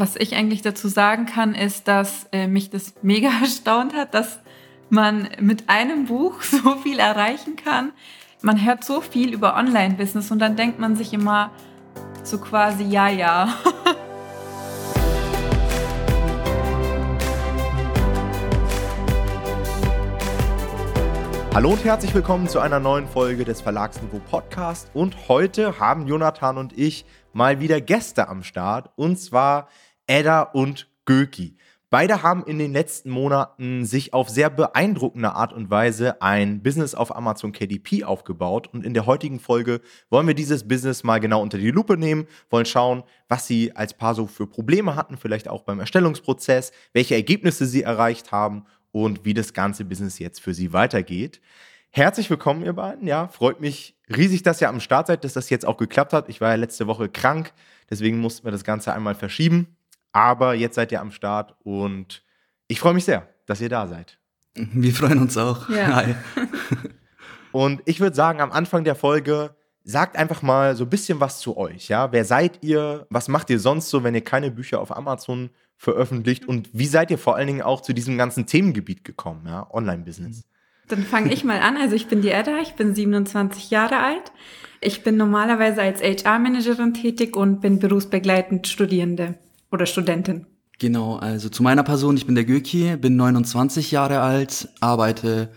Was ich eigentlich dazu sagen kann, ist, dass äh, mich das mega erstaunt hat, dass man mit einem Buch so viel erreichen kann. Man hört so viel über Online-Business und dann denkt man sich immer so quasi, ja, ja. Hallo und herzlich willkommen zu einer neuen Folge des Verlagsniveau Podcast. Und heute haben Jonathan und ich mal wieder Gäste am Start. Und zwar Edda und Göki. Beide haben in den letzten Monaten sich auf sehr beeindruckende Art und Weise ein Business auf Amazon KDP aufgebaut. Und in der heutigen Folge wollen wir dieses Business mal genau unter die Lupe nehmen, wollen schauen, was sie als Paar so für Probleme hatten, vielleicht auch beim Erstellungsprozess, welche Ergebnisse sie erreicht haben und wie das ganze Business jetzt für sie weitergeht. Herzlich willkommen, ihr beiden. Ja, freut mich riesig, dass ihr am Start seid, dass das jetzt auch geklappt hat. Ich war ja letzte Woche krank, deswegen mussten wir das Ganze einmal verschieben. Aber jetzt seid ihr am Start und ich freue mich sehr, dass ihr da seid. Wir freuen uns auch. Ja. Hi. Und ich würde sagen, am Anfang der Folge sagt einfach mal so ein bisschen was zu euch. Ja, wer seid ihr? Was macht ihr sonst so, wenn ihr keine Bücher auf Amazon veröffentlicht? Und wie seid ihr vor allen Dingen auch zu diesem ganzen Themengebiet gekommen? Ja, Online-Business. Dann fange ich mal an. Also ich bin die Edda, ich bin 27 Jahre alt. Ich bin normalerweise als HR-Managerin tätig und bin berufsbegleitend Studierende oder Studentin? Genau, also zu meiner Person, ich bin der Göki, bin 29 Jahre alt, arbeite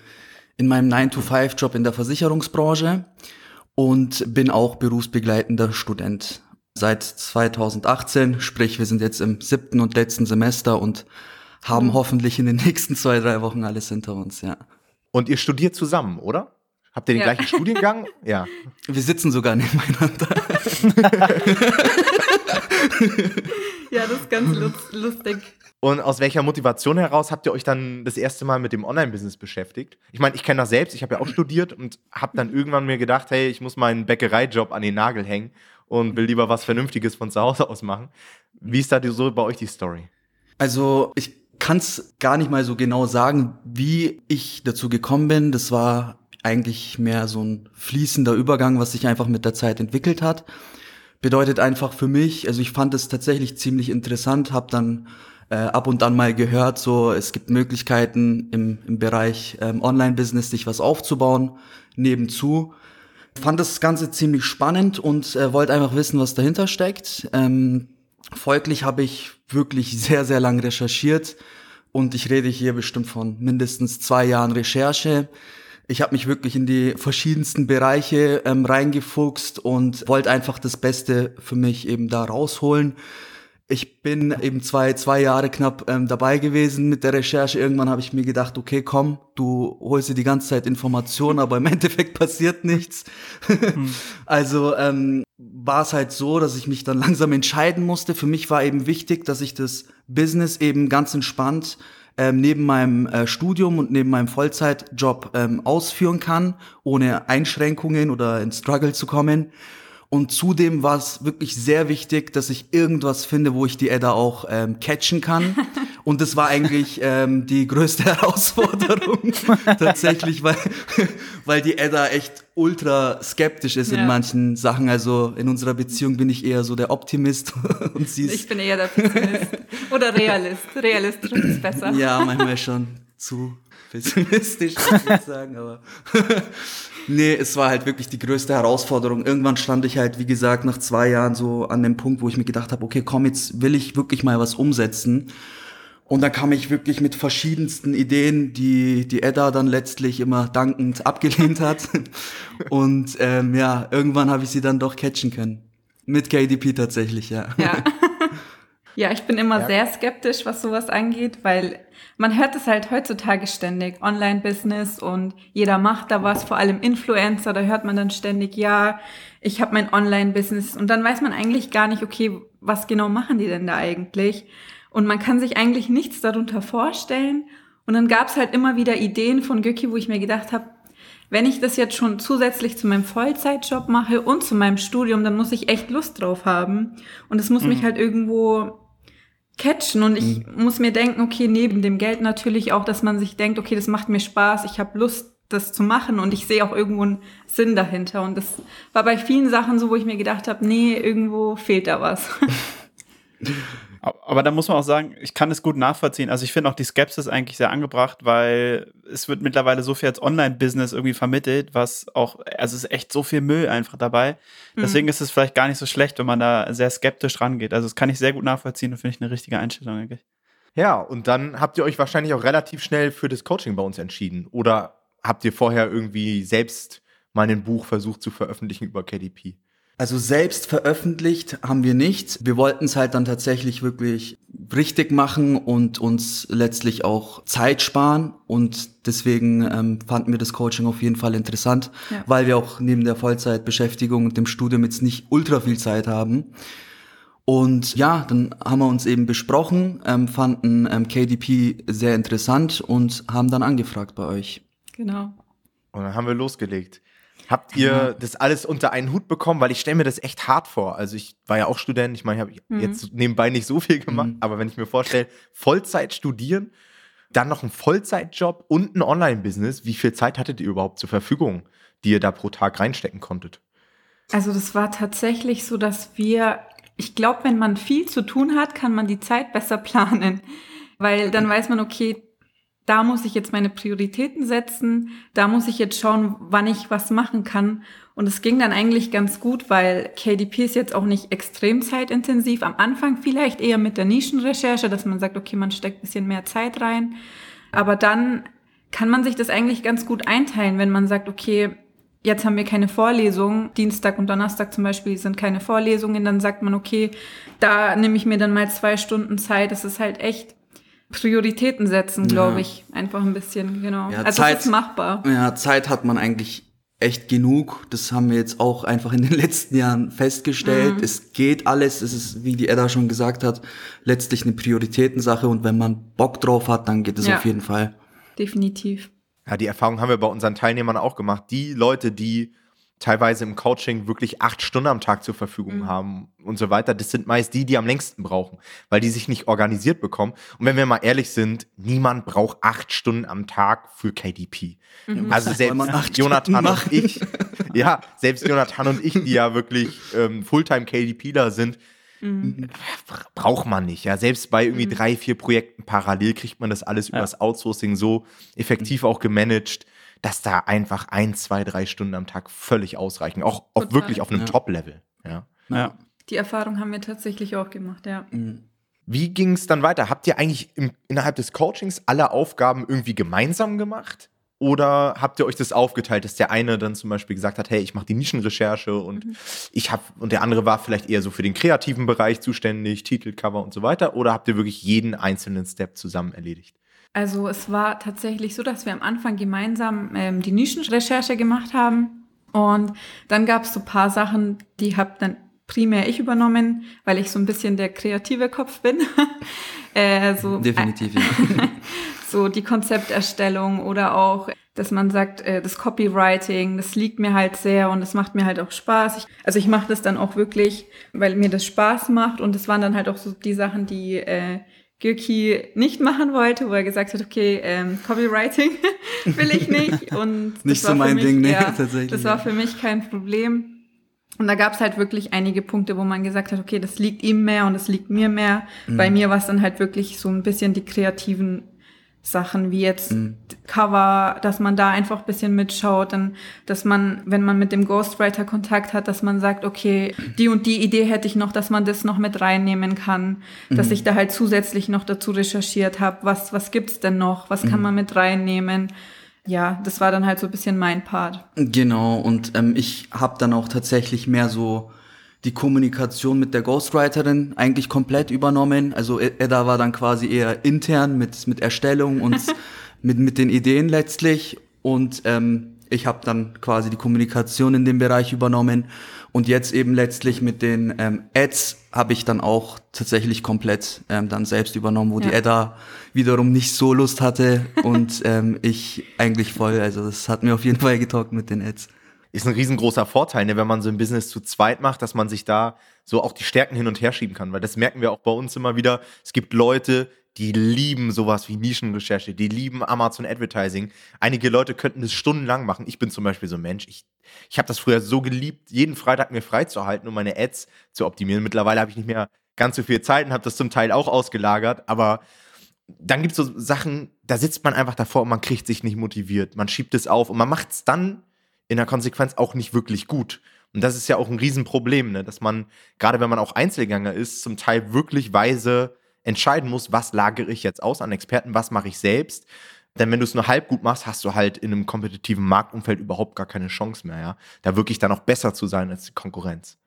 in meinem 9-to-5-Job in der Versicherungsbranche und bin auch berufsbegleitender Student. Seit 2018, sprich wir sind jetzt im siebten und letzten Semester und haben mhm. hoffentlich in den nächsten zwei, drei Wochen alles hinter uns, ja. Und ihr studiert zusammen, oder? Habt ihr den ja. gleichen Studiengang? Ja. Wir sitzen sogar nebeneinander. ja, das ist ganz lustig. Und aus welcher Motivation heraus habt ihr euch dann das erste Mal mit dem Online-Business beschäftigt? Ich meine, ich kenne das selbst, ich habe ja auch studiert und habe dann irgendwann mir gedacht, hey, ich muss meinen Bäckereijob an den Nagel hängen und will lieber was Vernünftiges von zu Hause aus machen. Wie ist da so bei euch die Story? Also ich kann es gar nicht mal so genau sagen, wie ich dazu gekommen bin. Das war eigentlich mehr so ein fließender Übergang, was sich einfach mit der Zeit entwickelt hat bedeutet einfach für mich, also ich fand es tatsächlich ziemlich interessant, habe dann äh, ab und an mal gehört, so es gibt Möglichkeiten im, im Bereich ähm, Online-Business sich was aufzubauen, nebenzu. Fand das Ganze ziemlich spannend und äh, wollte einfach wissen, was dahinter steckt. Ähm, folglich habe ich wirklich sehr, sehr lang recherchiert und ich rede hier bestimmt von mindestens zwei Jahren Recherche ich habe mich wirklich in die verschiedensten Bereiche ähm, reingefuchst und wollte einfach das Beste für mich eben da rausholen. Ich bin eben zwei, zwei Jahre knapp ähm, dabei gewesen mit der Recherche. Irgendwann habe ich mir gedacht, okay, komm, du holst dir die ganze Zeit Informationen, aber im Endeffekt passiert nichts. Hm. Also ähm, war es halt so, dass ich mich dann langsam entscheiden musste. Für mich war eben wichtig, dass ich das Business eben ganz entspannt ähm, neben meinem äh, Studium und neben meinem Vollzeitjob ähm, ausführen kann, ohne Einschränkungen oder in Struggle zu kommen. Und zudem war es wirklich sehr wichtig, dass ich irgendwas finde, wo ich die Edda auch ähm, catchen kann. Und das war eigentlich ähm, die größte Herausforderung tatsächlich, weil, weil die Edda echt ultra skeptisch ist ja. in manchen Sachen. Also in unserer Beziehung bin ich eher so der Optimist und sie ist. Ich bin eher der Pessimist. Oder Realist. Realistisch ist besser. Ja, manchmal schon zu pessimistisch, muss ich sagen, aber. Nee, es war halt wirklich die größte Herausforderung. Irgendwann stand ich halt, wie gesagt, nach zwei Jahren so an dem Punkt, wo ich mir gedacht habe, okay, komm, jetzt will ich wirklich mal was umsetzen. Und da kam ich wirklich mit verschiedensten Ideen, die die Edda dann letztlich immer dankend abgelehnt hat. Und ähm, ja, irgendwann habe ich sie dann doch catchen können. Mit KDP tatsächlich, ja. Ja. Ja, ich bin immer ja. sehr skeptisch, was sowas angeht, weil man hört es halt heutzutage ständig, Online-Business und jeder macht da was, vor allem Influencer, da hört man dann ständig, ja, ich habe mein Online-Business und dann weiß man eigentlich gar nicht, okay, was genau machen die denn da eigentlich? Und man kann sich eigentlich nichts darunter vorstellen. Und dann gab es halt immer wieder Ideen von Göcki, wo ich mir gedacht habe, wenn ich das jetzt schon zusätzlich zu meinem Vollzeitjob mache und zu meinem Studium, dann muss ich echt Lust drauf haben. Und es muss mhm. mich halt irgendwo catchen und ich mhm. muss mir denken, okay, neben dem Geld natürlich auch, dass man sich denkt, okay, das macht mir Spaß, ich habe Lust, das zu machen und ich sehe auch irgendwo einen Sinn dahinter. Und das war bei vielen Sachen so, wo ich mir gedacht habe, nee, irgendwo fehlt da was. Aber da muss man auch sagen, ich kann es gut nachvollziehen. Also ich finde auch die Skepsis eigentlich sehr angebracht, weil es wird mittlerweile so viel als Online-Business irgendwie vermittelt, was auch, also es ist echt so viel Müll einfach dabei. Mhm. Deswegen ist es vielleicht gar nicht so schlecht, wenn man da sehr skeptisch rangeht. Also das kann ich sehr gut nachvollziehen und finde ich eine richtige Einstellung eigentlich. Ja, und dann habt ihr euch wahrscheinlich auch relativ schnell für das Coaching bei uns entschieden. Oder habt ihr vorher irgendwie selbst mal ein Buch versucht zu veröffentlichen über KDP? Also selbst veröffentlicht haben wir nicht. Wir wollten es halt dann tatsächlich wirklich richtig machen und uns letztlich auch Zeit sparen. Und deswegen ähm, fanden wir das Coaching auf jeden Fall interessant, ja. weil wir auch neben der Vollzeitbeschäftigung und dem Studium jetzt nicht ultra viel Zeit haben. Und ja, dann haben wir uns eben besprochen, ähm, fanden ähm, KDP sehr interessant und haben dann angefragt bei euch. Genau. Und dann haben wir losgelegt. Habt ihr ja. das alles unter einen Hut bekommen? Weil ich stelle mir das echt hart vor. Also ich war ja auch Student, ich meine, ich habe mhm. jetzt nebenbei nicht so viel gemacht, mhm. aber wenn ich mir vorstelle, Vollzeit studieren, dann noch ein Vollzeitjob und ein Online-Business, wie viel Zeit hattet ihr überhaupt zur Verfügung, die ihr da pro Tag reinstecken konntet? Also das war tatsächlich so, dass wir, ich glaube, wenn man viel zu tun hat, kann man die Zeit besser planen. Weil dann weiß man, okay, da muss ich jetzt meine Prioritäten setzen, da muss ich jetzt schauen, wann ich was machen kann. Und es ging dann eigentlich ganz gut, weil KDP ist jetzt auch nicht extrem zeitintensiv. Am Anfang vielleicht eher mit der Nischenrecherche, dass man sagt, okay, man steckt bisschen mehr Zeit rein. Aber dann kann man sich das eigentlich ganz gut einteilen, wenn man sagt, okay, jetzt haben wir keine Vorlesung, Dienstag und Donnerstag zum Beispiel sind keine Vorlesungen, dann sagt man, okay, da nehme ich mir dann mal zwei Stunden Zeit. Das ist halt echt Prioritäten setzen, glaube ja. ich. Einfach ein bisschen, genau. Ja, also Zeit, ist machbar. Ja, Zeit hat man eigentlich echt genug. Das haben wir jetzt auch einfach in den letzten Jahren festgestellt. Mhm. Es geht alles. Es ist, wie die Edda schon gesagt hat, letztlich eine Prioritätensache. Und wenn man Bock drauf hat, dann geht es ja. auf jeden Fall. Definitiv. Ja, die Erfahrung haben wir bei unseren Teilnehmern auch gemacht. Die Leute, die teilweise im Coaching wirklich acht Stunden am Tag zur Verfügung mhm. haben und so weiter. Das sind meist die, die am längsten brauchen, weil die sich nicht organisiert bekommen. Und wenn wir mal ehrlich sind, niemand braucht acht Stunden am Tag für KDP. Mhm. Also selbst Jonathan und ich, ja, selbst Jonathan und ich, die ja wirklich ähm, Fulltime KDPler sind, Mhm. Braucht man nicht, ja. Selbst bei irgendwie mhm. drei, vier Projekten parallel kriegt man das alles ja. übers Outsourcing so effektiv mhm. auch gemanagt dass da einfach ein, zwei, drei Stunden am Tag völlig ausreichen. Auch, auch wirklich auf einem ja. Top-Level. Ja. ja. Die Erfahrung haben wir tatsächlich auch gemacht, ja. Mhm. Wie ging es dann weiter? Habt ihr eigentlich im, innerhalb des Coachings alle Aufgaben irgendwie gemeinsam gemacht? Oder habt ihr euch das aufgeteilt, dass der eine dann zum Beispiel gesagt hat, hey, ich mache die Nischenrecherche und mhm. ich habe und der andere war vielleicht eher so für den kreativen Bereich zuständig, Titel, Cover und so weiter? Oder habt ihr wirklich jeden einzelnen Step zusammen erledigt? Also es war tatsächlich so, dass wir am Anfang gemeinsam ähm, die Nischenrecherche gemacht haben. Und dann gab es so paar Sachen, die habe dann primär ich übernommen, weil ich so ein bisschen der kreative Kopf bin. äh, so, Definitiv, ja. so die Konzepterstellung oder auch, dass man sagt, äh, das Copywriting, das liegt mir halt sehr und das macht mir halt auch Spaß. Ich, also ich mache das dann auch wirklich, weil mir das Spaß macht und das waren dann halt auch so die Sachen, die äh, Gürki nicht machen wollte, wo er gesagt hat, okay, ähm, Copywriting will ich nicht. Und nicht so mein mich, Ding, ne? Ja, tatsächlich. Das war für mich kein Problem. Und da gab es halt wirklich einige Punkte, wo man gesagt hat, okay, das liegt ihm mehr und das liegt mir mehr. Mhm. Bei mir war es dann halt wirklich so ein bisschen die kreativen Sachen wie jetzt mhm. Cover, dass man da einfach ein bisschen mitschaut, dann, dass man, wenn man mit dem Ghostwriter Kontakt hat, dass man sagt, okay, die und die Idee hätte ich noch, dass man das noch mit reinnehmen kann, mhm. dass ich da halt zusätzlich noch dazu recherchiert habe, was, was gibt's denn noch, was mhm. kann man mit reinnehmen. Ja, das war dann halt so ein bisschen mein Part. Genau, und ähm, ich habe dann auch tatsächlich mehr so die Kommunikation mit der Ghostwriterin eigentlich komplett übernommen. Also Edda war dann quasi eher intern mit, mit Erstellung und mit, mit den Ideen letztlich. Und ähm, ich habe dann quasi die Kommunikation in dem Bereich übernommen. Und jetzt eben letztlich mit den ähm, Ads habe ich dann auch tatsächlich komplett ähm, dann selbst übernommen, wo ja. die Edda wiederum nicht so Lust hatte und ähm, ich eigentlich voll. Also das hat mir auf jeden Fall getaugt mit den Ads ist ein riesengroßer Vorteil, ne, wenn man so ein Business zu zweit macht, dass man sich da so auch die Stärken hin und her schieben kann. Weil das merken wir auch bei uns immer wieder. Es gibt Leute, die lieben sowas wie Nischenrecherche, die lieben Amazon Advertising. Einige Leute könnten das stundenlang machen. Ich bin zum Beispiel so ein Mensch. Ich, ich habe das früher so geliebt, jeden Freitag mir freizuhalten, um meine Ads zu optimieren. Mittlerweile habe ich nicht mehr ganz so viel Zeit und habe das zum Teil auch ausgelagert, aber dann gibt es so Sachen, da sitzt man einfach davor und man kriegt sich nicht motiviert. Man schiebt es auf und man macht es dann in der Konsequenz auch nicht wirklich gut. Und das ist ja auch ein Riesenproblem, ne? dass man, gerade wenn man auch Einzelgänger ist, zum Teil wirklich weise entscheiden muss, was lagere ich jetzt aus an Experten, was mache ich selbst. Denn wenn du es nur halb gut machst, hast du halt in einem kompetitiven Marktumfeld überhaupt gar keine Chance mehr, ja. Da wirklich dann auch besser zu sein als die Konkurrenz.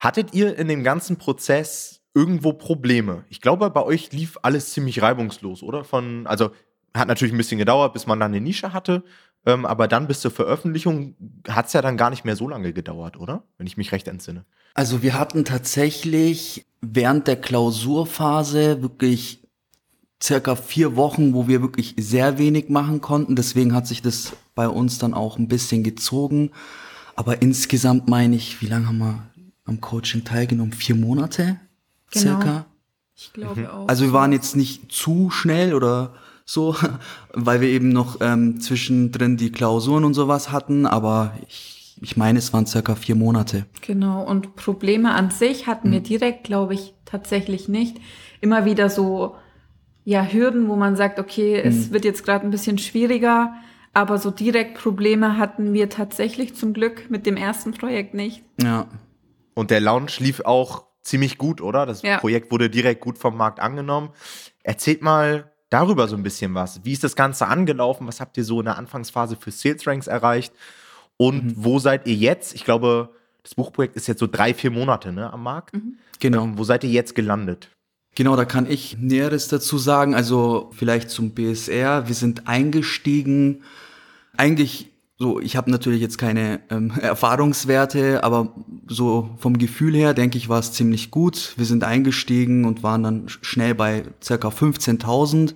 Hattet ihr in dem ganzen Prozess irgendwo Probleme? Ich glaube, bei euch lief alles ziemlich reibungslos, oder? Von, also hat natürlich ein bisschen gedauert, bis man dann eine Nische hatte. Ähm, aber dann bis zur Veröffentlichung hat es ja dann gar nicht mehr so lange gedauert, oder? Wenn ich mich recht entsinne. Also wir hatten tatsächlich während der Klausurphase wirklich circa vier Wochen, wo wir wirklich sehr wenig machen konnten. Deswegen hat sich das bei uns dann auch ein bisschen gezogen. Aber insgesamt meine ich, wie lange haben wir am Coaching teilgenommen? Vier Monate Genau. circa. Ich glaube auch. Also wir waren jetzt nicht zu schnell oder so, weil wir eben noch ähm, zwischendrin die Klausuren und sowas hatten. Aber ich, ich meine, es waren circa vier Monate. Genau, und Probleme an sich hatten wir direkt, glaube ich, tatsächlich nicht. Immer wieder so, ja, Hürden, wo man sagt, okay, es wird jetzt gerade ein bisschen schwieriger, aber so direkt Probleme hatten wir tatsächlich zum Glück mit dem ersten Projekt nicht. Ja. Und der Launch lief auch ziemlich gut, oder? Das Ja. Projekt wurde direkt gut vom Markt angenommen. Erzählt mal darüber so ein bisschen was. Wie ist das Ganze angelaufen? Was habt ihr so in der Anfangsphase für Sales Ranks erreicht? Und wo seid ihr jetzt? Ich glaube, das Buchprojekt ist jetzt so drei, vier Monate ne, am Markt. Genau. Ähm, wo seid ihr jetzt gelandet? Genau, da kann ich Näheres dazu sagen. Also vielleicht zum BSR. Wir sind eingestiegen. Eigentlich so, ich habe natürlich jetzt keine ähm, Erfahrungswerte, aber so vom Gefühl her denke ich, war es ziemlich gut. Wir sind eingestiegen und waren dann sch- schnell bei circa 15.000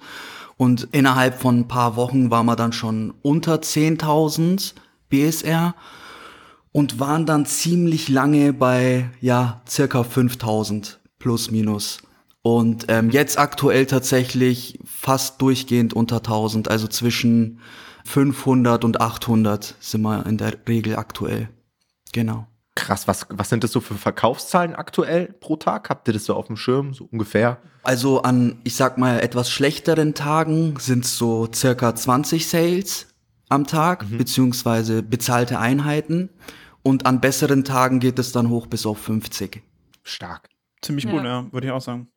und innerhalb von ein paar Wochen waren wir dann schon unter 10.000 BSR und waren dann ziemlich lange bei ja circa 5000 plus minus und ähm, jetzt aktuell tatsächlich fast durchgehend unter 1000 also zwischen 500 und 800 sind wir in der Regel aktuell genau Krass, was, was sind das so für Verkaufszahlen aktuell pro Tag? Habt ihr das so auf dem Schirm, so ungefähr? also an ich sag mal etwas schlechteren Tagen sind so circa 20 Sales am Tag beziehungsweise bezahlte Einheiten und an besseren Tagen geht es dann hoch bis auf 50 Stark. Ziemlich Ja. gut, ja, würde ich auch sagen.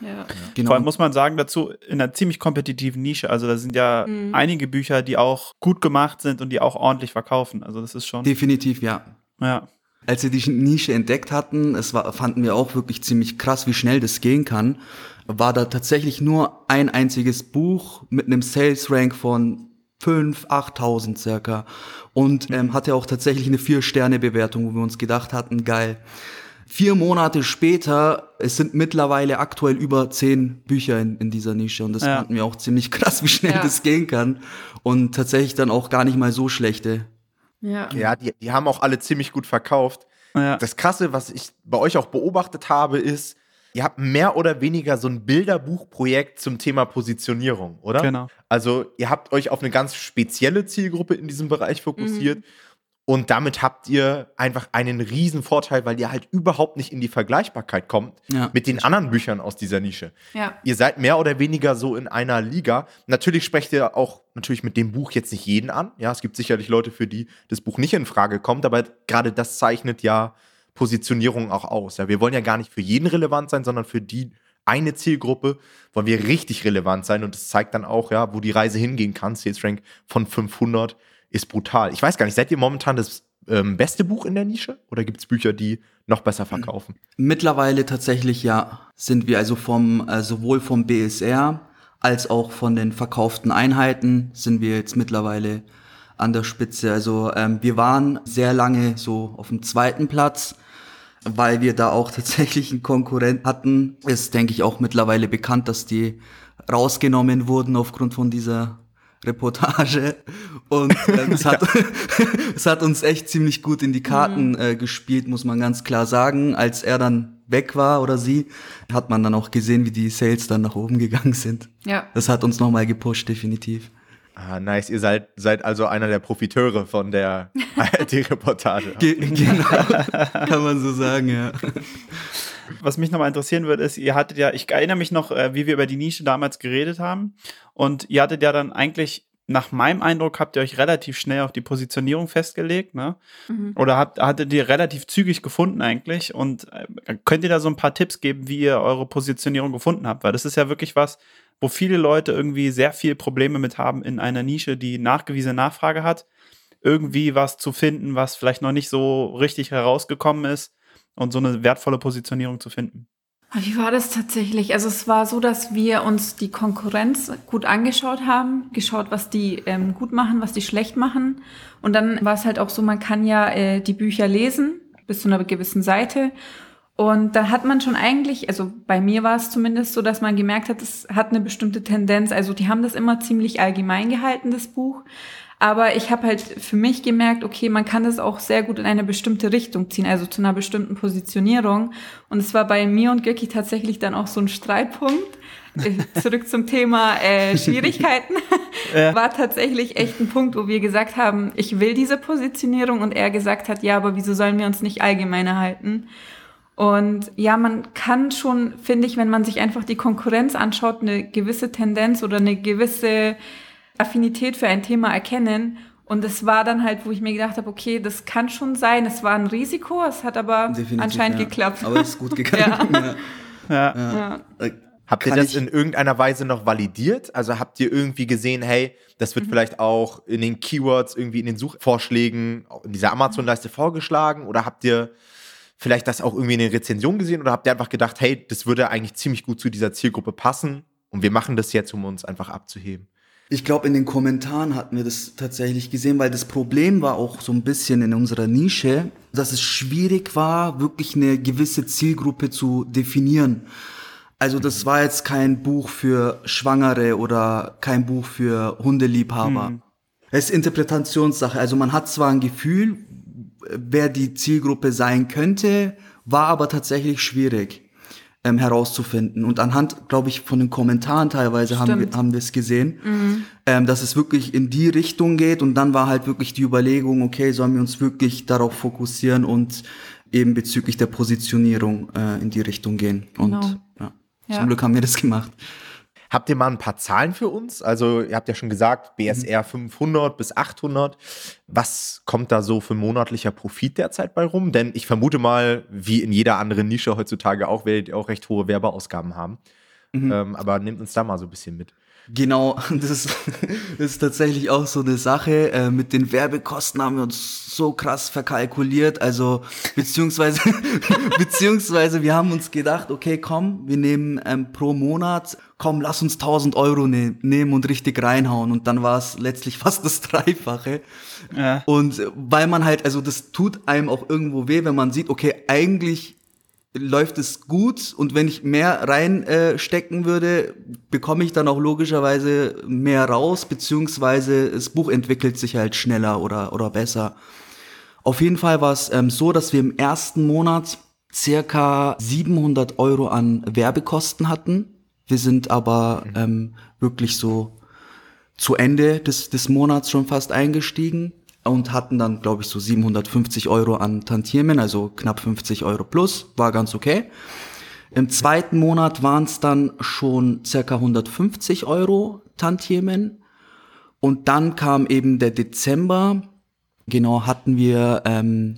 Ja. genau Vor allem muss man sagen dazu, in einer ziemlich kompetitiven Nische. Also da sind ja Mhm. einige Bücher, die auch gut gemacht sind und die auch ordentlich verkaufen. Also das ist schon. definitiv ja ja. als wir die Nische entdeckt hatten, es war, fanden wir auch wirklich ziemlich krass, wie schnell das gehen kann, war da tatsächlich nur ein einziges Buch mit einem Sales Rank von 5, 8.000 circa und ähm, hatte auch tatsächlich eine Vier-Sterne-Bewertung, wo wir uns gedacht hatten, geil. Vier Monate später, es sind mittlerweile aktuell über zehn Bücher in, in dieser Nische und das Ja. fanden wir auch ziemlich krass, wie schnell Ja. das gehen kann und tatsächlich dann auch gar nicht mal so schlechte. Ja. Ja, die, die haben auch alle ziemlich gut verkauft. ja. Das Krasse, was ich bei euch auch beobachtet habe, ist, ihr habt mehr oder weniger so ein Bilderbuchprojekt zum Thema Positionierung, oder? Genau. Also ihr habt euch auf eine ganz spezielle Zielgruppe in diesem Bereich fokussiert. Und damit habt ihr einfach einen riesen Vorteil, weil ihr halt überhaupt nicht in die Vergleichbarkeit kommt Ja. mit den anderen Büchern aus dieser Nische. Ja. Ihr seid mehr oder weniger so in einer Liga. Natürlich sprecht ihr auch natürlich mit dem Buch jetzt nicht jeden an. Ja, es gibt sicherlich Leute, für die das Buch nicht in Frage kommt, aber gerade das zeichnet ja Positionierung auch aus. Ja, wir wollen ja gar nicht für jeden relevant sein, sondern für die eine Zielgruppe wollen wir richtig relevant sein und das zeigt dann auch, ja, wo die Reise hingehen kann. Sales Rank von 500 ist brutal. Ich weiß gar nicht, seid ihr momentan das ähm, beste Buch in der Nische oder gibt es Bücher, die noch besser verkaufen? Mittlerweile tatsächlich ja, sind wir also vom äh, sowohl vom BSR als auch von den verkauften Einheiten sind wir jetzt mittlerweile an der Spitze. Also ähm, wir waren sehr lange so auf dem zweiten Platz, weil wir da auch tatsächlich einen Konkurrent hatten. Ist denke ich auch mittlerweile bekannt, dass die rausgenommen wurden aufgrund von dieser Reportage und ähm, es, hat, es hat uns echt ziemlich gut in die Karten äh, gespielt, muss man ganz klar sagen. Als er dann weg war oder sie, hat man dann auch gesehen, wie die Sales dann nach oben gegangen sind. Ja. Das hat uns nochmal gepusht, definitiv. Ah, nice. Ihr seid, seid also einer der Profiteure von der ARD-Reportage. Ge genau, kann man so sagen, ja. Was mich nochmal interessieren würde, ist, ihr hattet ja, ich erinnere mich noch, äh, wie wir über die Nische damals geredet haben. Und ihr hattet ja dann eigentlich, nach meinem Eindruck, habt ihr euch relativ schnell auf die Positionierung festgelegt, ne? Mhm. Oder habt, hattet ihr relativ zügig gefunden eigentlich? Und äh, könnt ihr da so ein paar Tipps geben, wie ihr eure Positionierung gefunden habt? Weil das ist ja wirklich was, wo viele Leute irgendwie sehr viel Probleme mit haben in einer Nische, die nachgewiesene Nachfrage hat, irgendwie was zu finden, was vielleicht noch nicht so richtig herausgekommen ist und so eine wertvolle Positionierung zu finden. Wie war das tatsächlich? Also es war so, dass wir uns die Konkurrenz gut angeschaut haben, geschaut, was die ähm, gut machen, was die schlecht machen. Und dann war es halt auch so, man kann ja äh, die Bücher lesen bis zu einer gewissen Seite. Und da hat man schon eigentlich, also bei mir war es zumindest so, dass man gemerkt hat, es hat eine bestimmte Tendenz. Also die haben das immer ziemlich allgemein gehalten, das Buch. Aber ich habe halt für mich gemerkt, okay, man kann das auch sehr gut in eine bestimmte Richtung ziehen, also zu einer bestimmten Positionierung. Und es war bei mir und Göcki tatsächlich dann auch so ein Streitpunkt. Äh, zurück zum Thema äh, Schwierigkeiten. Ja. War tatsächlich echt ein Punkt, wo wir gesagt haben, ich will diese Positionierung und er gesagt hat, ja, aber wieso sollen wir uns nicht allgemeiner halten? Und ja, man kann schon, finde ich, wenn man sich einfach die Konkurrenz anschaut, eine gewisse Tendenz oder eine gewisse Affinität für ein Thema erkennen. Und es war dann halt, wo ich mir gedacht habe, okay, das kann schon sein. Es war ein Risiko, es hat aber Definitiv, anscheinend ja. geklappt. Aber es ist gut gegangen. ja. ja. ja. Habt ihr das in irgendeiner Weise noch validiert? Also habt ihr irgendwie gesehen, hey, das wird mhm. vielleicht auch in den Keywords, irgendwie in den Suchvorschlägen, in dieser Amazon-Leiste vorgeschlagen? Oder habt ihr vielleicht das auch irgendwie in den Rezensionen gesehen? Oder habt ihr einfach gedacht, hey, das würde eigentlich ziemlich gut zu dieser Zielgruppe passen und wir machen das jetzt, um uns einfach abzuheben? Ich glaube, in den Kommentaren hatten wir das tatsächlich gesehen, weil das Problem war auch so ein bisschen in unserer Nische, dass es schwierig war, wirklich eine gewisse Zielgruppe zu definieren. Also das war jetzt kein Buch für Schwangere oder kein Buch für Hundeliebhaber. Mhm. Es ist Interpretationssache. Also man hat zwar ein Gefühl, wer die Zielgruppe sein könnte, war aber tatsächlich schwierig ähm, herauszufinden. Und anhand, glaube ich, von den Kommentaren teilweise Stimmt. haben wir, haben wir es gesehen, mhm. ähm, dass es wirklich in die Richtung geht. Und dann war halt wirklich die Überlegung, okay, sollen wir uns wirklich darauf fokussieren und eben bezüglich der Positionierung äh, in die Richtung gehen. Genau. Und ja, ja. zum Glück haben wir das gemacht. Habt ihr mal ein paar Zahlen für uns? Also, ihr habt ja schon gesagt, BSR 500 bis 800. Was kommt da so für monatlicher Profit derzeit bei rum? Denn ich vermute mal, wie in jeder anderen Nische heutzutage auch, werdet ihr auch recht hohe Werbeausgaben haben. Mhm. Ähm, aber nehmt uns da mal so ein bisschen mit. Genau, das ist, das ist tatsächlich auch so eine Sache. Äh, mit den Werbekosten haben wir uns so krass verkalkuliert. Also, beziehungsweise, beziehungsweise wir haben uns gedacht, okay, komm, wir nehmen ähm, pro Monat, komm, lass uns 1000 Euro ne nehmen und richtig reinhauen. Und dann war es letztlich fast das Dreifache. Ja. Und weil man halt, also das tut einem auch irgendwo weh, wenn man sieht, okay, eigentlich läuft es gut und wenn ich mehr reinstecken äh, würde, bekomme ich dann auch logischerweise mehr raus, beziehungsweise das Buch entwickelt sich halt schneller oder, oder besser. Auf jeden Fall war es ähm, so, dass wir im ersten Monat circa 700 Euro an Werbekosten hatten. Wir sind aber mhm. ähm, wirklich so zu Ende des, des Monats schon fast eingestiegen und hatten dann, glaube ich, so 750 Euro an Tantiemen, also knapp 50 Euro plus, war ganz okay. Im zweiten Monat waren es dann schon circa 150 Euro Tantiemen. Und dann kam eben der Dezember. Genau hatten wir ähm,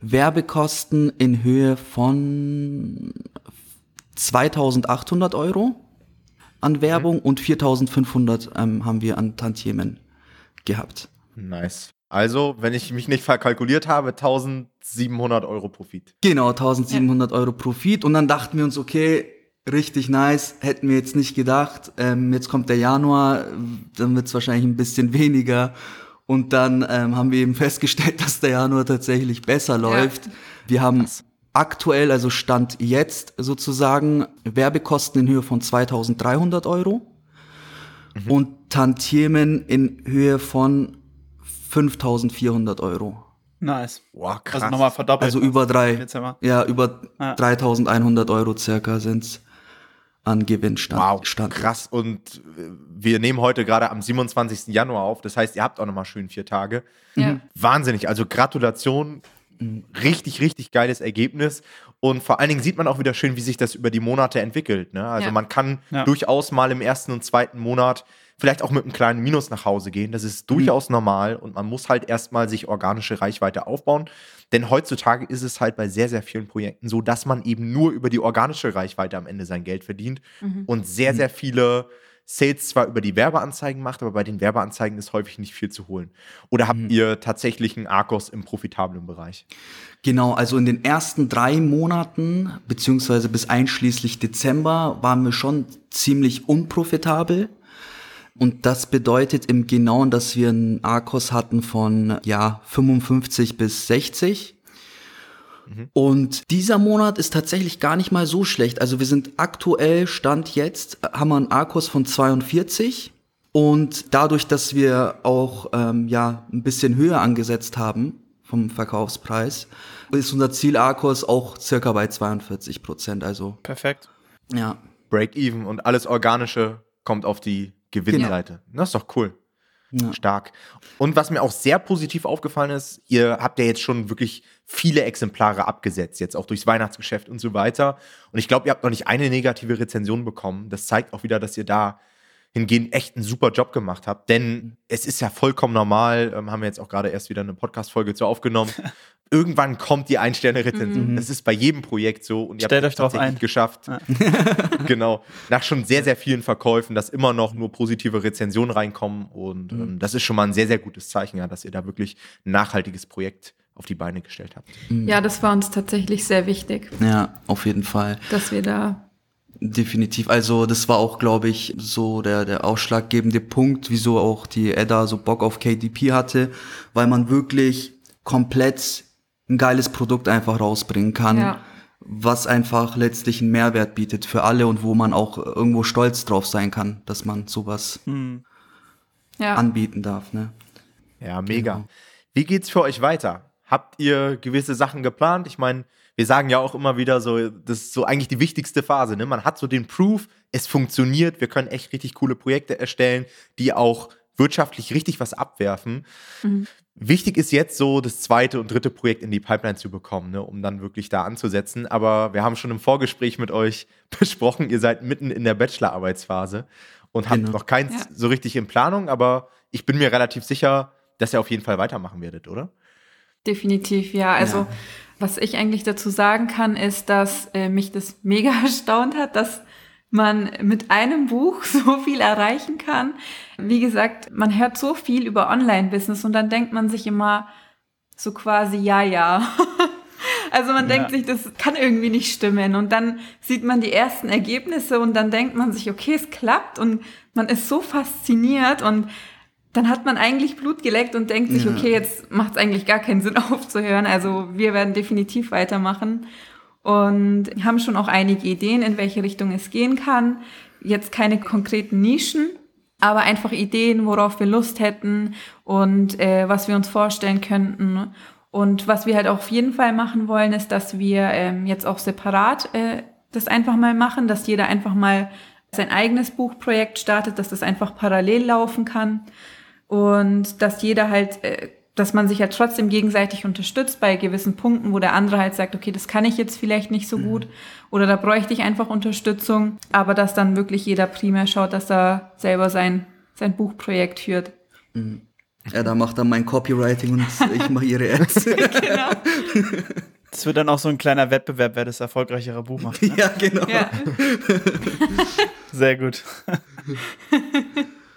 Werbekosten in Höhe von 2800 Euro an Werbung mhm. und 4500 ähm, haben wir an Tantiemen gehabt. Nice. Also, wenn ich mich nicht verkalkuliert habe, 1700 Euro Profit. Genau, 1700 ja. Euro Profit. Und dann dachten wir uns, okay, richtig nice, hätten wir jetzt nicht gedacht. Ähm, jetzt kommt der Januar, dann wird es wahrscheinlich ein bisschen weniger. Und dann ähm, haben wir eben festgestellt, dass der Januar tatsächlich besser läuft. Ja. Wir haben aktuell, also Stand jetzt sozusagen, Werbekosten in Höhe von 2300 Euro mhm. und Tantiemen in Höhe von 5400 Euro. Nice. Wow, krass. Also nochmal verdoppelt. Also über drei, ja, über ja. 3100 Euro circa sind's an Gewinnstand. Wow, Stand. krass. Und wir nehmen heute gerade am 27. Januar auf. Das heißt, ihr habt auch nochmal schön vier Tage. Ja. Wahnsinnig. Also Gratulation. mhm. richtig, richtig geiles Ergebnis. Und vor allen Dingen sieht man auch wieder schön, wie sich das über die Monate entwickelt. Ne? Also ja. man kann ja. durchaus mal im ersten und zweiten Monat vielleicht auch mit einem kleinen Minus nach Hause gehen. Das ist durchaus mhm. normal und man muss halt erstmal sich organische Reichweite aufbauen. Denn heutzutage ist es halt bei sehr, sehr vielen Projekten so, dass man eben nur über die organische Reichweite am Ende sein Geld verdient mhm. und sehr, mhm. sehr viele Sales zwar über die Werbeanzeigen macht, aber bei den Werbeanzeigen ist häufig nicht viel zu holen. Oder habt mhm. ihr tatsächlich einen Arcos im profitablen Bereich? Genau, also in den ersten drei Monaten, beziehungsweise bis einschließlich Dezember, waren wir schon ziemlich unprofitabel. Und das bedeutet im Genauen, dass wir einen Arcos hatten von ja 55 bis 60. Mhm. Und dieser Monat ist tatsächlich gar nicht mal so schlecht. Also wir sind aktuell, Stand jetzt, haben wir einen Arcos von 42. Und dadurch, dass wir auch ähm, ja ein bisschen höher angesetzt haben vom Verkaufspreis, ist unser Ziel Arcos auch circa bei 42 Prozent. Also perfekt. Ja. Break-even und alles Organische kommt auf die Gewinnseite. Genau. Das ist doch cool. Ja. Stark. Und was mir auch sehr positiv aufgefallen ist, ihr habt ja jetzt schon wirklich viele Exemplare abgesetzt, jetzt auch durchs Weihnachtsgeschäft und so weiter. Und ich glaube, ihr habt noch nicht eine negative Rezension bekommen. Das zeigt auch wieder, dass ihr da hingehend echt einen super Job gemacht habt. Denn es ist ja vollkommen normal, ähm, haben wir jetzt auch gerade erst wieder eine Podcast-Folge zu aufgenommen. Irgendwann kommt die Ein-Sterne-Rezension. Mhm. Das ist bei jedem Projekt so. Und ihr Stellt habt euch drauf ein. geschafft. Ja. genau. Nach schon sehr, sehr vielen Verkäufen, dass immer noch nur positive Rezensionen reinkommen. Und mhm. ähm, das ist schon mal ein sehr, sehr gutes Zeichen, ja, dass ihr da wirklich ein nachhaltiges Projekt auf die Beine gestellt habt. Mhm. Ja, das war uns tatsächlich sehr wichtig. Ja, auf jeden Fall. Dass wir da Definitiv. Also das war auch, glaube ich, so der, der ausschlaggebende Punkt, wieso auch die Edda so Bock auf KDP hatte, weil man wirklich komplett ein geiles Produkt einfach rausbringen kann, ja. was einfach letztlich einen Mehrwert bietet für alle und wo man auch irgendwo stolz drauf sein kann, dass man sowas hm. ja. anbieten darf. Ne? Ja, mega. Genau. Wie geht's für euch weiter? Habt ihr gewisse Sachen geplant? Ich meine, wir sagen ja auch immer wieder so, das ist so eigentlich die wichtigste Phase. Ne? Man hat so den Proof, es funktioniert, wir können echt richtig coole Projekte erstellen, die auch wirtschaftlich richtig was abwerfen. Mhm. Wichtig ist jetzt so, das zweite und dritte Projekt in die Pipeline zu bekommen, ne, um dann wirklich da anzusetzen. Aber wir haben schon im Vorgespräch mit euch besprochen, ihr seid mitten in der Bachelorarbeitsphase und habt genau. noch keins ja. so richtig in Planung, aber ich bin mir relativ sicher, dass ihr auf jeden Fall weitermachen werdet, oder? Definitiv, ja. Also ja. Was ich eigentlich dazu sagen kann, ist, dass äh, mich das mega erstaunt hat, dass man mit einem Buch so viel erreichen kann. Wie gesagt, man hört so viel über Online-Business und dann denkt man sich immer so quasi, ja, ja. Also man ja. denkt sich, das kann irgendwie nicht stimmen. Und dann sieht man die ersten Ergebnisse und dann denkt man sich, okay, es klappt und man ist so fasziniert und dann hat man eigentlich Blut geleckt und denkt sich, ja. okay, jetzt macht es eigentlich gar keinen Sinn aufzuhören. Also wir werden definitiv weitermachen und haben schon auch einige Ideen, in welche Richtung es gehen kann. Jetzt keine konkreten Nischen, aber einfach Ideen, worauf wir Lust hätten und äh, was wir uns vorstellen könnten. Und was wir halt auch auf jeden Fall machen wollen, ist, dass wir ähm, jetzt auch separat äh, das einfach mal machen, dass jeder einfach mal sein eigenes Buchprojekt startet, dass das einfach parallel laufen kann und dass jeder halt, äh, dass man sich ja halt trotzdem gegenseitig unterstützt bei gewissen Punkten, wo der andere halt sagt, okay, das kann ich jetzt vielleicht nicht so mhm. gut oder da bräuchte ich einfach Unterstützung, aber dass dann wirklich jeder primär schaut, dass er selber sein, sein Buchprojekt führt. Mhm. Ja, da macht er mein Copywriting und ich mache ihre Ads. genau. Das wird dann auch so ein kleiner Wettbewerb, wer das erfolgreichere Buch macht. Ne? Ja, genau. Ja. Sehr gut.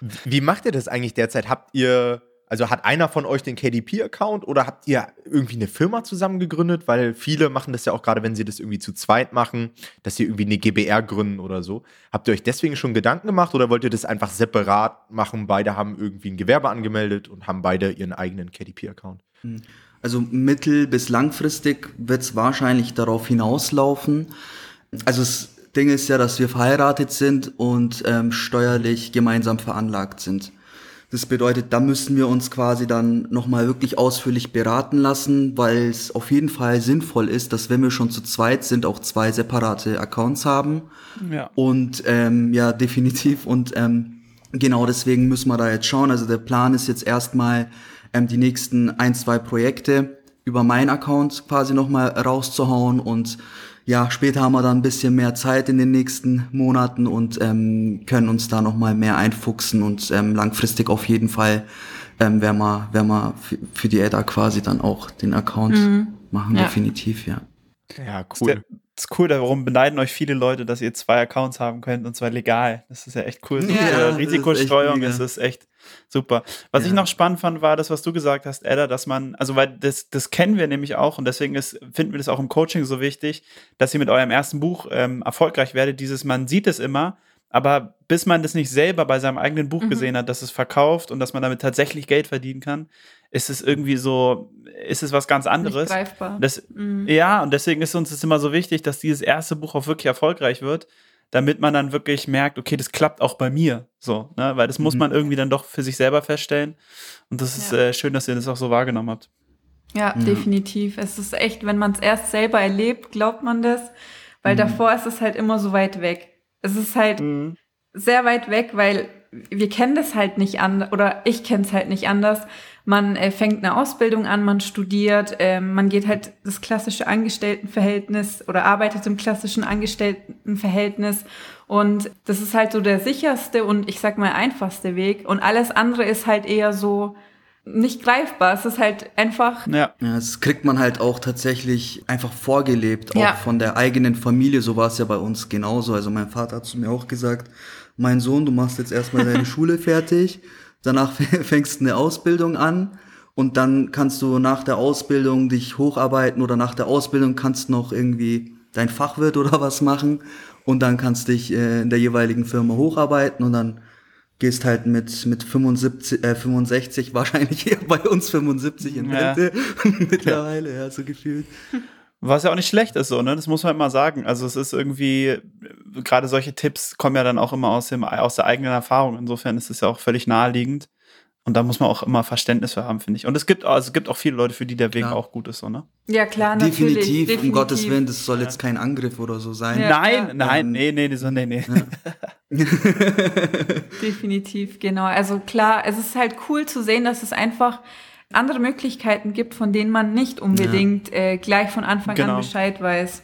Wie macht ihr das eigentlich derzeit? Habt ihr, also hat einer von euch den KDP-Account oder habt ihr irgendwie eine Firma zusammen gegründet? Weil viele machen das ja auch gerade, wenn sie das irgendwie zu zweit machen, dass sie irgendwie eine GBR gründen oder so. Habt ihr euch deswegen schon Gedanken gemacht oder wollt ihr das einfach separat machen? Beide haben irgendwie ein Gewerbe angemeldet und haben beide ihren eigenen KDP-Account. Hm. Also mittel- bis langfristig wird es wahrscheinlich darauf hinauslaufen. Also es Ding ist ja, dass wir verheiratet sind und ähm, steuerlich gemeinsam veranlagt sind. Das bedeutet, da müssen wir uns quasi dann nochmal wirklich ausführlich beraten lassen, weil es auf jeden Fall sinnvoll ist, dass wenn wir schon zu zweit sind, auch zwei separate Accounts haben. Ja. Und ähm, ja, definitiv. Und ähm, genau deswegen müssen wir da jetzt schauen. Also der Plan ist jetzt erstmal ähm, die nächsten ein, zwei Projekte über meinen Account quasi nochmal rauszuhauen und ja, später haben wir dann ein bisschen mehr Zeit in den nächsten Monaten und ähm, können uns da nochmal mehr einfuchsen und ähm, langfristig auf jeden Fall ähm, werden wir, werden wir für die Ada quasi dann auch den Account mhm. machen, ja. definitiv, ja. Ja, cool. Ist cool, darum beneiden euch viele Leute, dass ihr zwei Accounts haben könnt und zwar legal. Das ist ja echt cool. Ja, Risikostreuung ist, ist, echt super. Was ja. ich noch spannend fand, war das, was du gesagt hast, Edda, dass man, also weil das, das kennen wir nämlich auch und deswegen ist, finden wir das auch im Coaching so wichtig, dass ihr mit eurem ersten Buch ähm, erfolgreich werdet. Dieses, man sieht es immer, aber bis man das nicht selber bei seinem eigenen Buch mhm. gesehen hat, dass es verkauft und dass man damit tatsächlich Geld verdienen kann, ist es irgendwie so, ist es was ganz anderes. Nicht greifbar. Das, mhm. Ja, und deswegen ist uns es immer so wichtig, dass dieses erste Buch auch wirklich erfolgreich wird, damit man dann wirklich merkt, okay, das klappt auch bei mir. So, ne? Weil das mhm. muss man irgendwie dann doch für sich selber feststellen. Und das ist ja. äh, schön, dass ihr das auch so wahrgenommen habt. Ja, mhm. definitiv. Es ist echt, wenn man es erst selber erlebt, glaubt man das. Weil mhm. davor ist es halt immer so weit weg. Es ist halt mhm. sehr weit weg, weil wir kennen das halt nicht anders, oder ich kenne es halt nicht anders. Man äh, fängt eine Ausbildung an, man studiert, äh, man geht halt das klassische Angestelltenverhältnis oder arbeitet im klassischen Angestelltenverhältnis. Und das ist halt so der sicherste und ich sag mal einfachste Weg. Und alles andere ist halt eher so, nicht greifbar. Es ist halt einfach. Ja. ja, das kriegt man halt auch tatsächlich einfach vorgelebt, auch ja. von der eigenen Familie. So war es ja bei uns genauso. Also mein Vater hat zu mir auch gesagt, mein Sohn, du machst jetzt erstmal deine Schule fertig, danach fängst du eine Ausbildung an und dann kannst du nach der Ausbildung dich hocharbeiten oder nach der Ausbildung kannst du noch irgendwie dein Fachwirt oder was machen und dann kannst du dich äh, in der jeweiligen Firma hocharbeiten und dann gehst halt mit, mit 75, äh, 65, wahrscheinlich eher bei uns 75 in Rente ja. mittlerweile, ja, so gefühlt. Was ja auch nicht schlecht ist, so, ne? Das muss man immer sagen. Also es ist irgendwie, gerade solche Tipps kommen ja dann auch immer aus, dem, aus der eigenen Erfahrung. Insofern ist es ja auch völlig naheliegend. Und da muss man auch immer Verständnis für haben, finde ich. Und es gibt, also es gibt auch viele Leute, für die der Weg klar. auch gut ist, so, ne? Ja, klar, natürlich. Definitiv, definitiv. um Gottes Willen, das soll jetzt kein Angriff oder so sein. Ja, nein, klar. nein, ähm, nee, nee, so, nee, nee. Ja. definitiv, genau. Also klar, es ist halt cool zu sehen, dass es einfach andere Möglichkeiten gibt, von denen man nicht unbedingt ja. äh, gleich von Anfang genau. an Bescheid weiß.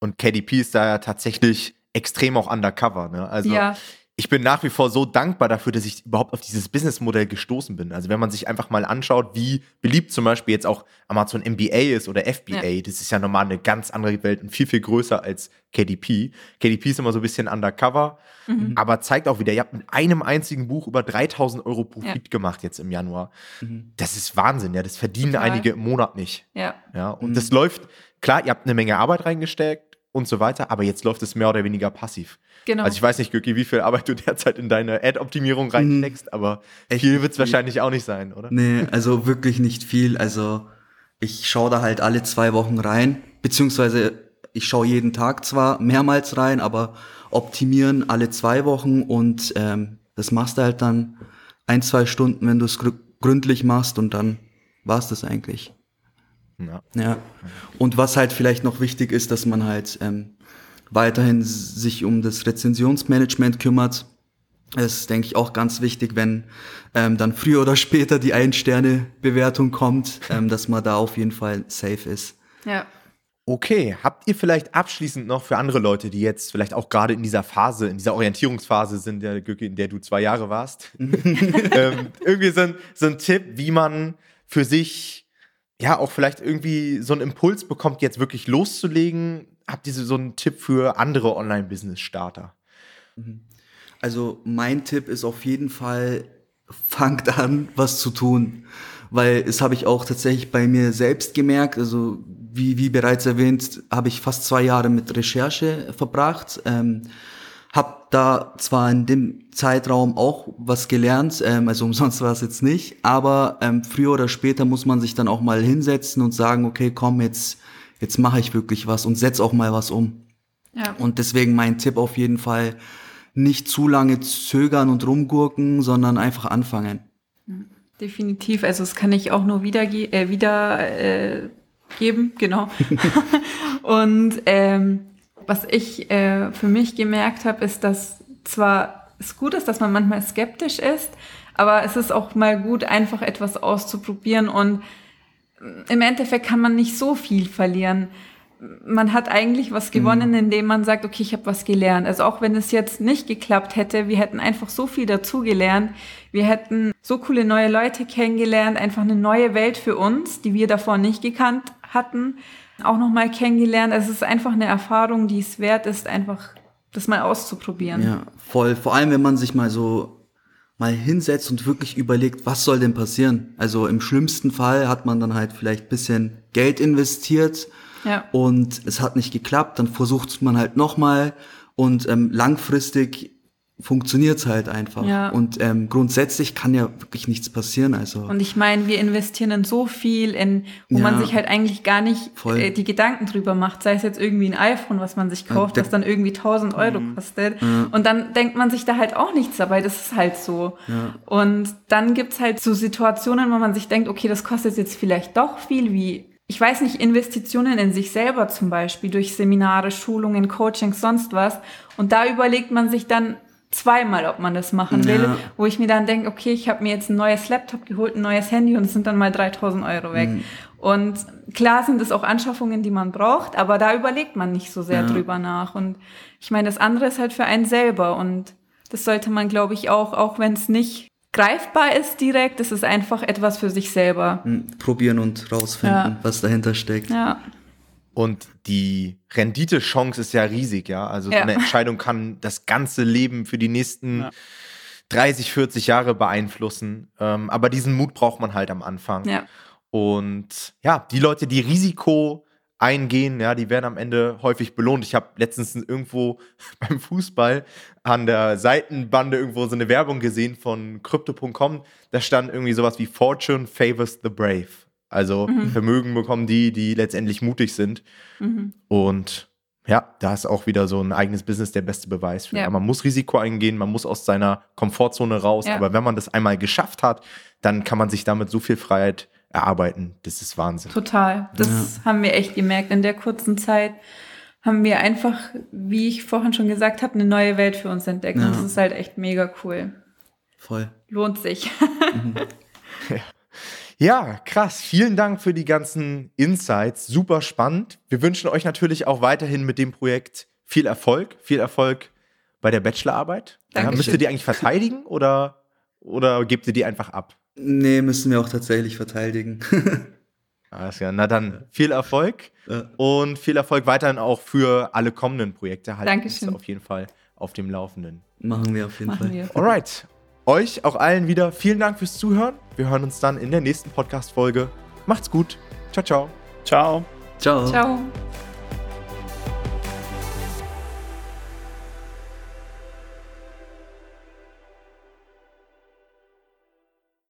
Und KDP ist da ja tatsächlich extrem auch undercover. Ne? Also ja ich bin nach wie vor so dankbar dafür, dass ich überhaupt auf dieses Businessmodell gestoßen bin. Also wenn man sich einfach mal anschaut, wie beliebt zum Beispiel jetzt auch Amazon MBA ist oder FBA, ja. das ist ja normal eine ganz andere Welt und viel, viel größer als KDP. KDP ist immer so ein bisschen undercover, mhm. aber zeigt auch wieder, ihr habt mit einem einzigen Buch über 3000 Euro Profit ja. gemacht jetzt im Januar. Mhm. Das ist Wahnsinn, ja, das verdienen Total. einige im Monat nicht. Ja. ja und mhm. das läuft, klar, ihr habt eine Menge Arbeit reingesteckt und so weiter, aber jetzt läuft es mehr oder weniger passiv. Genau. Also ich weiß nicht, Göki, wie viel Arbeit du derzeit in deine Ad-Optimierung reinsteckst, mhm. aber Echt viel wird es wahrscheinlich auch nicht sein, oder? Nee, also wirklich nicht viel. Also ich schaue da halt alle zwei Wochen rein, beziehungsweise ich schaue jeden Tag zwar mehrmals rein, aber optimieren alle zwei Wochen und ähm, das machst du halt dann ein, zwei Stunden, wenn du es gründlich machst und dann war es das eigentlich. Ja. ja. Und was halt vielleicht noch wichtig ist, dass man halt ähm, weiterhin sich um das Rezensionsmanagement kümmert. Das ist, denke ich, auch ganz wichtig, wenn ähm, dann früher oder später die Ein-Sterne-Bewertung kommt, ähm, dass man da auf jeden Fall safe ist. Ja. Okay, habt ihr vielleicht abschließend noch für andere Leute, die jetzt vielleicht auch gerade in dieser Phase, in dieser Orientierungsphase sind, der, in der du zwei Jahre warst, ähm, irgendwie so ein, so ein Tipp, wie man für sich ja auch vielleicht irgendwie so einen Impuls bekommt, jetzt wirklich loszulegen, habt ihr so einen Tipp für andere Online-Business-Starter? Mhm. Also mein Tipp ist auf jeden Fall, fangt an, was zu tun. Weil es habe ich auch tatsächlich bei mir selbst gemerkt. Also wie, wie bereits erwähnt, habe ich fast zwei Jahre mit Recherche verbracht. Ähm, da zwar in dem Zeitraum auch was gelernt, ähm, also umsonst war es jetzt nicht, aber ähm, früher oder später muss man sich dann auch mal hinsetzen und sagen, okay, komm, jetzt jetzt mache ich wirklich was und setz auch mal was um. Ja. Und deswegen mein Tipp auf jeden Fall, nicht zu lange zögern und rumgurken, sondern einfach anfangen. Definitiv, also das kann ich auch nur wieder, äh, wieder äh, geben, genau. und ähm, was ich äh, für mich gemerkt habe, ist, dass zwar es gut ist, dass man manchmal skeptisch ist, aber es ist auch mal gut, einfach etwas auszuprobieren und im Endeffekt kann man nicht so viel verlieren. Man hat eigentlich was gewonnen, mhm. indem man sagt, okay, ich habe was gelernt. Also auch wenn es jetzt nicht geklappt hätte, wir hätten einfach so viel dazugelernt. Wir hätten so coole neue Leute kennengelernt, einfach eine neue Welt für uns, die wir davor nicht gekannt hatten, auch nochmal kennengelernt. Es ist einfach eine Erfahrung, die es wert ist, einfach das mal auszuprobieren. Ja, voll. Vor allem, wenn man sich mal so mal hinsetzt und wirklich überlegt, was soll denn passieren? Also im schlimmsten Fall hat man dann halt vielleicht bisschen Geld investiert ja. und es hat nicht geklappt, dann versucht man halt nochmal und ähm, langfristig funktioniert's halt einfach. Ja. Und ähm, grundsätzlich kann ja wirklich nichts passieren. Also und ich meine, wir investieren in so viel, in wo ja, man sich halt eigentlich gar nicht äh, die Gedanken drüber macht. Sei es jetzt irgendwie ein iPhone, was man sich kauft, das dann irgendwie 1000 Euro mhm. kostet. Ja. Und dann denkt man sich da halt auch nichts dabei. Das ist halt so. Und dann gibt's halt so Situationen, wo man sich denkt, okay, das kostet jetzt vielleicht doch viel, wie ich weiß nicht, Investitionen in sich selber zum Beispiel durch Seminare, Schulungen, Coachings, sonst was. Und da überlegt man sich dann, zweimal, ob man das machen will, ja. wo ich mir dann denke, okay, ich habe mir jetzt ein neues Laptop geholt, ein neues Handy und es sind dann mal 3000 Euro weg. Mhm. Und klar sind es auch Anschaffungen, die man braucht, aber da überlegt man nicht so sehr ja. drüber nach. Und ich meine, das andere ist halt für einen selber und das sollte man, glaube ich, auch, auch wenn es nicht greifbar ist direkt, das ist einfach etwas für sich selber. Mhm. Probieren und rausfinden, ja. was dahinter steckt. Ja. Und die Renditechance ist ja riesig, ja. Also ja. eine Entscheidung kann das ganze Leben für die nächsten ja. 30, 40 Jahre beeinflussen. Ähm, aber diesen Mut braucht man halt am Anfang. Ja. Und ja, die Leute, die Risiko eingehen, ja, die werden am Ende häufig belohnt. Ich habe letztens irgendwo beim Fußball an der Seitenbande irgendwo so eine Werbung gesehen von crypto.com. Da stand irgendwie sowas wie Fortune favors the brave. Also mhm. Vermögen bekommen die, die letztendlich mutig sind. Mhm. Und ja, da ist auch wieder so ein eigenes Business der beste Beweis für. Ja. Man muss Risiko eingehen, man muss aus seiner Komfortzone raus. Ja. Aber wenn man das einmal geschafft hat, dann kann man sich damit so viel Freiheit erarbeiten. Das ist Wahnsinn. Total. Das ja. haben wir echt gemerkt. In der kurzen Zeit haben wir einfach, wie ich vorhin schon gesagt habe, eine neue Welt für uns entdeckt. Und das ist halt echt mega cool. Voll. Lohnt sich. Mhm. ja. Ja, krass. Vielen Dank für die ganzen Insights. Super spannend. Wir wünschen euch natürlich auch weiterhin mit dem Projekt viel Erfolg. Viel Erfolg bei der Bachelorarbeit. Ja, müsst ihr die eigentlich verteidigen oder, oder gebt ihr die einfach ab? Nee, müssen wir auch tatsächlich verteidigen. Alles klar. Na dann viel Erfolg ja. und viel Erfolg weiterhin auch für alle kommenden Projekte. Halten Dankeschön. auf jeden Fall auf dem Laufenden. Machen wir auf jeden Machen Fall. Wir. Alright. Euch auch allen wieder vielen Dank fürs Zuhören. Wir hören uns dann in der nächsten Podcast-Folge. Macht's gut. Ciao, ciao. Ciao. Ciao. Ciao.